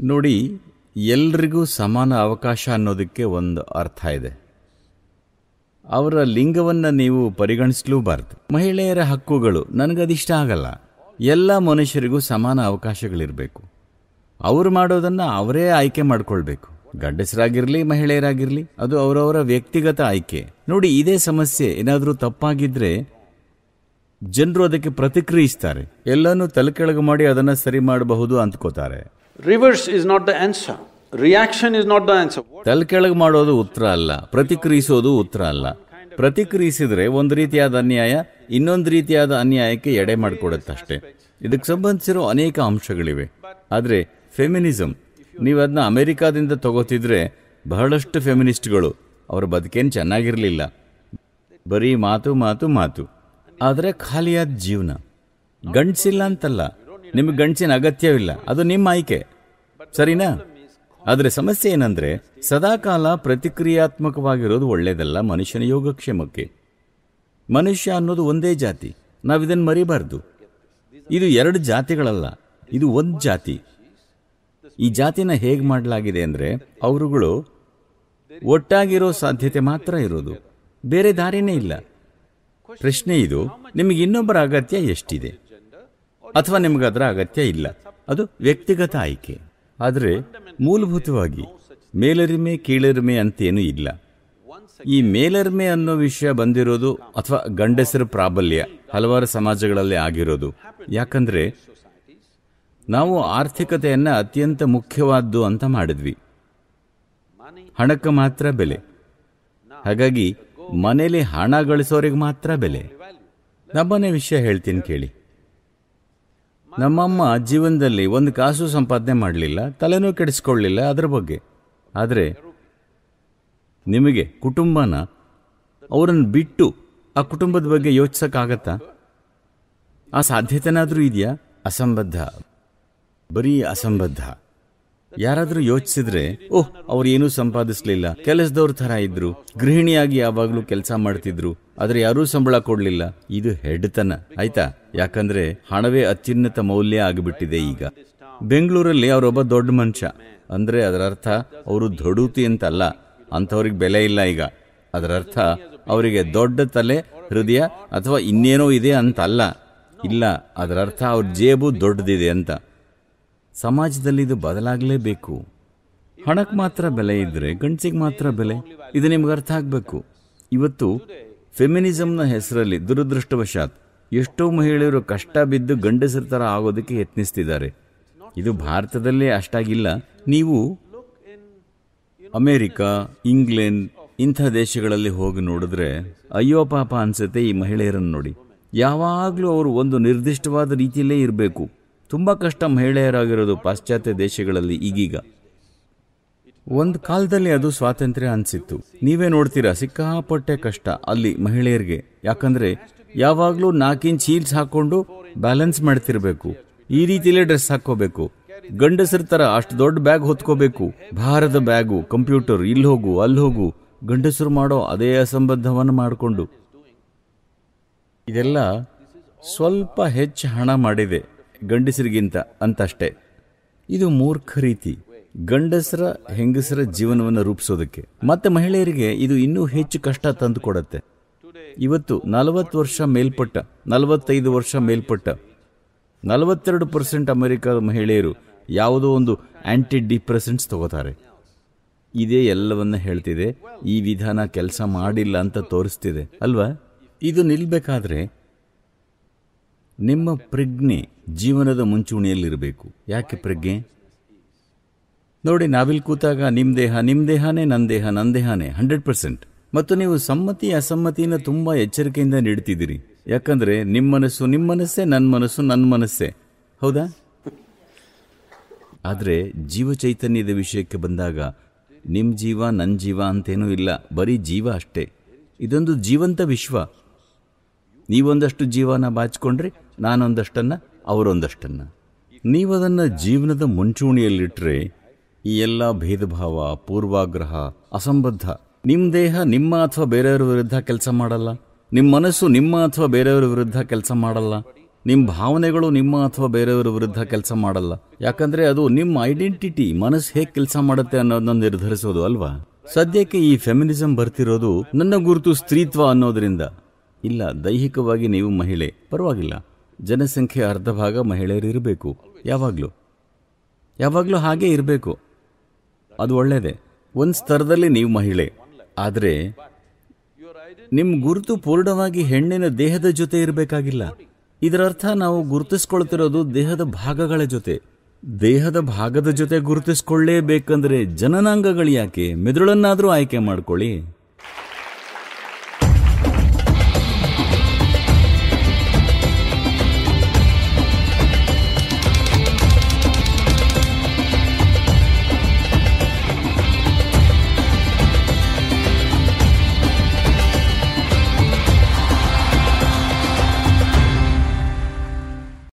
ನೋಡಿ, ಎಲ್ರಿಗೂ ಸಮಾನ ಅವಕಾಶ ಅನ್ನೋದಕ್ಕೆ ಒಂದು ಅರ್ಥ ಇದೆ. ಅವರ ಲಿಂಗವನ್ನು ನೀವು ಪರಿಗಣಿಸಲೂಬಾರ್ದು. ಮಹಿಳೆಯರ ಹಕ್ಕುಗಳು ನನಗದಿಷ್ಟ ಆಗಲ್ಲ. ಎಲ್ಲ ಮನುಷ್ಯರಿಗೂ ಸಮಾನ ಅವಕಾಶಗಳಿರಬೇಕು. ಅವರು ಮಾಡೋದನ್ನು ಅವರೇ ಆಯ್ಕೆ ಮಾಡ್ಕೊಳ್ಬೇಕು. ಗಂಡಸರಾಗಿರಲಿ, ಮಹಿಳೆಯರಾಗಿರಲಿ, ಅದು ಅವರವರ ವ್ಯಕ್ತಿಗತ ಆಯ್ಕೆ. ನೋಡಿ, ಇದೇ ಸಮಸ್ಯೆ ಏನಾದರೂ ತಪ್ಪಾಗಿದ್ರೆ ಜನರು ಅದಕ್ಕೆ ಪ್ರತಿಕ್ರಿಯಿಸ್ತಾರೆ. ಎಲ್ಲನೂ ತಲೆಕೆಳಗು ಮಾಡಿ ಅದನ್ನು ಸರಿ ಮಾಡಬಹುದು ಅಂದ್ಕೋತಾರೆ. Reverse is not the answer reaction is not the answer ತಲೆ ಕೆಳಗೆ ಮಾಡೋದು ಉತ್ತರ ಅಲ್ಲ, ಪ್ರತಿಕ್ರಿಯಿಸೋದು ಉತ್ತರ ಅಲ್ಲ. ಪ್ರತಿಕ್ರಿಯಿಸಿದ್ರೆ ಒಂದು ರೀತಿಯಾದ ಅನ್ಯಾಯ, ಇನ್ನೊಂದು ರೀತಿಯಾದ ಅನ್ಯಾಯಕ್ಕೆ ಎಡೆ ಮಾಡಿಕೊಡುತ್ತಷ್ಟೇ. ಇದಕ್ಕೆ ಸಂಬಂಧಿಸಿರೋ ಅನೇಕ ಅಂಶಗಳಿವೆ. ಆದರೆ ಫೆಮಿನಿಸಮ್ ನೀವು ಅದನ್ನ ಅಮೆರಿಕಾದಿಂದ ತಗೋತಿದ್ರೆ ಬಹಳಷ್ಟು ಫೆಮಿನಿಸ್ಟ್ಗಳು ಅವರ ಬದುಕೇನು ಚೆನ್ನಾಗಿರಲಿಲ್ಲ. ಬರೀ ಮಾತು ಮಾತು ಮಾತು. ಆದರೆ ಖಾಲಿಯಾದ ಜೀವನ. ಗಂಡಸಿಲ್ಲ ಅಂತಲ್ಲ. ನಿಮಗೆ ಗಂಡಸಿನ ಅಗತ್ಯವಿಲ್ಲ. ಅದು ನಿಮ್ಮ ಆಯ್ಕೆ. ಸರಿನಾ? ಆದರೆ ಸಮಸ್ಯೆ ಏನಂದ್ರೆ, ಸದಾಕಾಲ ಪ್ರತಿಕ್ರಿಯಾತ್ಮಕವಾಗಿರೋದು ಒಳ್ಳೆಯದಲ್ಲ ಮನುಷ್ಯನ ಯೋಗಕ್ಷೇಮಕ್ಕೆ. ಮನುಷ್ಯ ಅನ್ನೋದು ಒಂದೇ ಜಾತಿ. ನಾವು ಇದನ್ನು ಮರಿಬಾರ್ದು. ಇದು ಎರಡು ಜಾತಿಗಳಲ್ಲ. ಇದು ಒಂದು ಜಾತಿ. ಈ ಜಾತಿನ ಹೇಗೆ ಮಾಡಲಾಗಿದೆ ಅಂದರೆ, ಅವರುಗಳು ಒಟ್ಟಾಗಿರೋ ಸಾಧ್ಯತೆ ಮಾತ್ರ ಇರೋದು. ಬೇರೆ ದಾರಿನೇ ಇಲ್ಲ. ಪ್ರಶ್ನೆ ಇದು, ನಿಮಗೆ ಇನ್ನೊಬ್ಬರ ಅಗತ್ಯ ಎಷ್ಟಿದೆ? ಅಥವಾ ನಿಮಗೆ ಅದರ ಅಗತ್ಯ ಇಲ್ಲ. ಅದು ವ್ಯಕ್ತಿಗತ ಆಯ್ಕೆ. ಆದರೆ ಮೂಲಭೂತವಾಗಿ ಮೇಲರಿಮೆ, ಕೀಳರಿಮೆ ಅಂತೇನೂ ಇಲ್ಲ. ಈ ಮೇಲರಿಮೆ ಅನ್ನೋ ವಿಷಯ ಬಂದಿರೋದು ಅಥವಾ ಗಂಡಸರ ಪ್ರಾಬಲ್ಯ ಹಲವಾರು ಸಮಾಜಗಳಲ್ಲಿ ಆಗಿರೋದು. ಯಾಕಂದ್ರೆ ನಾವು ಆರ್ಥಿಕತೆಯನ್ನ ಅತ್ಯಂತ ಮುಖ್ಯವಾದ್ದು ಅಂತ ಮಾಡಿದ್ವಿ. ಹಣಕ್ಕೆ ಮಾತ್ರ ಬೆಲೆ. ಹಾಗಾಗಿ ಮನೇಲಿ ಹಣ ಗಳಿಸೋರಿಗೆ ಮಾತ್ರ ಬೆಲೆ. ನಮ್ಮನೆ ವಿಷಯ ಹೇಳ್ತೀನಿ ಕೇಳಿ. ನಮ್ಮಮ್ಮ ಜೀವನದಲ್ಲಿ ಒಂದು ಕಾಸು ಸಂಪಾದನೆ ಮಾಡಲಿಲ್ಲ ತಲೆನೂ ಕೆಡಿಸ್ಕೊಳ್ಳಿಲ್ಲ ಅದರ ಬಗ್ಗೆ. ಆದರೆ ನಿಮಗೆ ಕುಟುಂಬನ ಅವರನ್ನು ಬಿಟ್ಟು ಆ ಕುಟುಂಬದ ಬಗ್ಗೆ ಯೋಚಿಸೋಕ್ಕಾಗತ್ತಾ? ಆ ಸಾಧ್ಯತೆನಾದರೂ ಇದೆಯಾ? ಅಸಂಬದ್ಧ. ಬರೀ ಅಸಂಬದ್ಧ. ಯಾರಾದರೂ ಯೋಚಿಸಿದ್ರೆ, ಓಹ್, ಅವ್ರು ಏನೂ ಸಂಪಾದಿಸ್ಲಿಲ್ಲ, ಕೆಲಸದವ್ರ ಥರ ಇದ್ರು, ಗೃಹಿಣಿಯಾಗಿ ಯಾವಾಗಲೂ ಕೆಲಸ ಮಾಡ್ತಿದ್ರು, ಆದರೆ ಯಾರೂ ಸಂಬಳ ಕೊಡಲಿಲ್ಲ. ಇದು ಹೆಡ್ತನ, ಆಯ್ತಾ? ಯಾಕಂದ್ರೆ ಹಣವೇ ಅತ್ಯುನ್ನತ ಮೌಲ್ಯ ಆಗಿಬಿಟ್ಟಿದೆ ಈಗ. ಬೆಂಗಳೂರಲ್ಲಿ ಅವರೊಬ್ಬ ದೊಡ್ಡ ಮನುಷ್ಯ. ಅಂದ್ರೆ ಅದರ ಅರ್ಥ ಅವರು ದೊಡೂತಿ ಅಂತಲ್ಲ, ಅಂಥವ್ರಿಗೆ ಬೆಲೆ ಇಲ್ಲ ಈಗ. ಅದರ ಅರ್ಥ ಅವರಿಗೆ ದೊಡ್ಡ ತಲೆ, ಹೃದಯ ಅಥವಾ ಇನ್ನೇನೋ ಇದೆ ಅಂತಲ್ಲ. ಇಲ್ಲ, ಅದರ ಅರ್ಥ ಅವ್ರ ಜೇಬು ದೊಡ್ಡದಿದೆ ಅಂತ. ಸಮಾಜದಲ್ಲಿ ಇದು ಬದಲಾಗಲೇಬೇಕು. ಹಣಕ್ಕೆ ಮಾತ್ರ ಬೆಲೆ ಇದ್ರೆ ಗಂಡಸಿಗೆ ಮಾತ್ರ ಬೆಲೆ. ಇದು ನಿಮ್ಗೆ ಅರ್ಥ ಆಗಬೇಕು. ಇವತ್ತು ಫೆಮಿನಿಸಮ್ನ ಹೆಸರಲ್ಲಿ ದುರದೃಷ್ಟವಶಾತ್ ಎಷ್ಟೋ ಮಹಿಳೆಯರು ಕಷ್ಟ ಬಿದ್ದು ಗಂಡಸರ ಥರ ಆಗೋದಕ್ಕೆ ಯತ್ನಿಸ್ತಿದ್ದಾರೆ. ಇದು ಭಾರತದಲ್ಲೇ ಅಷ್ಟಾಗಿಲ್ಲ. ನೀವು ಅಮೇರಿಕ, ಇಂಗ್ಲೆಂಡ್, ಇಂಥ ದೇಶಗಳಲ್ಲಿ ಹೋಗಿ ನೋಡಿದ್ರೆ ಅಯ್ಯೋ ಪಾಪ ಅನ್ಸುತ್ತೆ ಈ ಮಹಿಳೆಯರನ್ನು ನೋಡಿ. ಯಾವಾಗಲೂ ಅವರು ಒಂದು ನಿರ್ದಿಷ್ಟವಾದ ರೀತಿಯಲ್ಲೇ ಇರಬೇಕು. ತುಂಬ ಕಷ್ಟ ಮಹಿಳೆಯರಾಗಿರೋದು ಪಾಶ್ಚಾತ್ಯ ದೇಶಗಳಲ್ಲಿ ಈಗೀಗ. ಒಂದು ಕಾಲದಲ್ಲಿ ಅದು ಸ್ವಾತಂತ್ರ್ಯ ಅನ್ಸಿತ್ತು. ನೀವೇ ನೋಡ್ತೀರಾ, ಸಿಕ್ಕಾಪಟ್ಟೆ ಕಷ್ಟ ಅಲ್ಲಿ ಮಹಿಳೆಯರಿಗೆ. ಯಾಕಂದ್ರೆ, ಯಾವಾಗಲೂ ನಾಲ್ಕಿಂಚ್ ಹೀಲ್ಸ್ ಹಾಕೊಂಡು ಬ್ಯಾಲೆನ್ಸ್ ಮಾಡ್ತಿರ್ಬೇಕು. ಈ ರೀತಿಲೇ ಡ್ರೆಸ್ ಹಾಕೋಬೇಕು ಗಂಡಸರ ತರ ಅಷ್ಟು ದೊಡ್ಡ ಬ್ಯಾಗ್ ಹೊತ್ಕೋಬೇಕು. ಭಾರದ ಬ್ಯಾಗು, ಕಂಪ್ಯೂಟರ್ ಇಲ್ಲಿ ಹೋಗು ಅಲ್ಲಿ ಹೋಗು. ಗಂಡಸರು ಮಾಡೋ ಅದೇ ಅಸಂಬದ್ಧವನ್ನು ಮಾಡಿಕೊಂಡು. ಇದೆಲ್ಲ ಸ್ವಲ್ಪ ಹೆಚ್ಚು ಹಣ ಮಾಡಿದೆ ಗಂಡಸರಿಗಿಂತ ಅಂತಷ್ಟೇ. ಇದು ಮೂರ್ಖ ರೀತಿ. ಗಂಡಸರ ಹೆಂಗಸರ ಜೀವನವನ್ನು ರೂಪಿಸೋದಕ್ಕೆ. ಮತ್ತೆ ಮಹಿಳೆಯರಿಗೆ ಇದು ಇನ್ನೂ ಹೆಚ್ಚು ಕಷ್ಟ ತಂದು ಕೊಡತ್ತೆ. ಇವತ್ತು ನಲವತ್ತು ವರ್ಷ ಮೇಲ್ಪಟ್ಟ, ನಲವತ್ತೈದು ವರ್ಷ ಮೇಲ್ಪಟ್ಟ, ನಲವತ್ತೆರಡು ಪರ್ಸೆಂಟ್ ಅಮೆರಿಕದ ಮಹಿಳೆಯರು ಯಾವುದೋ ಒಂದು ಆಂಟಿ ಡಿಪ್ರೆಸೆಂಟ್ಸ್ ತಗೋತಾರೆ. ಇದೇ ಎಲ್ಲವನ್ನ ಹೇಳ್ತಿದೆ, ಈ ವಿಧಾನ ಕೆಲಸ ಮಾಡಿಲ್ಲ ಅಂತ ತೋರಿಸ್ತಿದೆ, ಅಲ್ವಾ? ಇದು ನಿಲ್ಬೇಕಾದ್ರೆ ನಿಮ್ಮ ಪ್ರಜ್ಞೆ ಜೀವನದ ಮುಂಚೂಣಿಯಲ್ಲಿರಬೇಕು. ಯಾಕೆ ಪ್ರಜ್ಞೆ? ನೋಡಿ, ನಾವಿಲ್ಲಿ ಕೂತಾಗ ನಿಮ್ಮ ದೇಹ ನಿಮ್ಮ ದೇಹನೇ ನನ್ನ ದೇಹ ನನ್ನ ದೇಹನೇ ಹಂಡ್ರೆಡ್ ಪರ್ಸೆಂಟ್ ಮತ್ತು ನೀವು ಸಮ್ಮತಿ, ಅಸಮ್ಮತಿನ ತುಂಬಾ ಎಚ್ಚರಿಕೆಯಿಂದ ನೀಡ್ತಿದ್ದೀರಿ. ಯಾಕಂದ್ರೆ ನಿಮ್ಮ ಮನಸ್ಸು ನಿಮ್ಮ ಮನಸ್ಸೇ ನನ್ನ ಮನಸ್ಸು ನನ್ನ ಮನಸ್ಸೇ. ಹೌದಾ? ಆದರೆ, ಜೀವ ಚೈತನ್ಯದ ವಿಷಯಕ್ಕೆ ಬಂದಾಗ ನಿಮ್ಮ ಜೀವ ನನ್ನ ಜೀವ ಅಂತೇನೂ ಇಲ್ಲ. ಬರೀ ಜೀವ ಅಷ್ಟೇ. ಇದೊಂದು ಜೀವಂತ ವಿಶ್ವ. ನೀವೊಂದಷ್ಟು ಜೀವನ ಬಾಚಿಕೊಂಡ್ರೆ, ನಾನೊಂದಷ್ಟನ್ನು, ಅವರೊಂದಷ್ಟನ್ನು. ನೀವದನ್ನು ಜೀವನದ ಮುಂಚೂಣಿಯಲ್ಲಿಟ್ಟರೆ ಈ ಎಲ್ಲ ಭೇದಭಾವ, ಪೂರ್ವಾಗ್ರಹ, ಅಸಂಬದ್ಧ ನಿಮ್ಮ ದೇಹ ನಿಮ್ಮ ಅಥವಾ ಬೇರೆಯವರ ವಿರುದ್ಧ ಕೆಲಸ ಮಾಡಲ್ಲ? ನಿಮ್ಮ ಮನಸ್ಸು ನಿಮ್ಮ ಅಥವಾ ಬೇರೆಯವರ ವಿರುದ್ಧ ಕೆಲಸ ಮಾಡಲ್ಲ? ನಿಮ್ಮ ಭಾವನೆಗಳು ನಿಮ್ಮ ಅಥವಾ ಬೇರೆಯವರ ವಿರುದ್ಧ ಕೆಲಸ ಮಾಡಲ್ಲ? ಯಾಕಂದ್ರೆ ಅದು ನಿಮ್ಮ ಐಡೆಂಟಿಟಿ, ಮನಸ್ಸು ಹೇಗೆ ಕೆಲಸ ಮಾಡುತ್ತೆ ಅನ್ನೋದನ್ನ ನಿರ್ಧರಿಸೋದು ಅಲ್ವಾ? ಸದ್ಯಕ್ಕೆ ಈ ಫೆಮಿನಿಸಂ ಬರ್ತಿರೋದು ನನ್ನ ಗುರುತು ಸ್ತ್ರೀತ್ವ ಅನ್ನೋದ್ರಿಂದ. ಇಲ್ಲ, ದೈಹಿಕವಾಗಿ ನೀವು ಮಹಿಳೆ. ಪರವಾಗಿಲ್ಲ. ಜನಸಂಖ್ಯೆ ಅರ್ಧ ಭಾಗ ಮಹಿಳೆಯರು ಇರಬೇಕು ಯಾವಾಗಲೂ. ಯಾವಾಗಲೂ ಹಾಗೆ ಇರಬೇಕು. ಅದು ಒಳ್ಳೆಯದೇ ಒಂದು ಸ್ತರದಲ್ಲಿ ನೀವು ಮಹಿಳೆ. ಆದರೆ ನಿಮ್ಮ ಗುರುತು ಪೂರ್ಣವಾಗಿ ಹೆಣ್ಣಿನ ದೇಹದ ಜೊತೆ ಇರಬೇಕಾಗಿಲ್ಲ. ಇದರರ್ಥ ನಾವು ಗುರುತಿಸ್ಕೊಳ್ತಿರೋದು ದೇಹದ ಭಾಗಗಳ ಜೊತೆ. ದೇಹದ ಭಾಗದ ಜೊತೆ ಗುರುತಿಸ್ಕೊಳ್ಳೇಬೇಕಂದ್ರೆ ಜನನಾಂಗಗಳು ಯಾಕೆ? ಮೆದುಳನ್ನಾದರೂ ಆಯ್ಕೆ ಮಾಡ್ಕೊಳ್ಳಿ.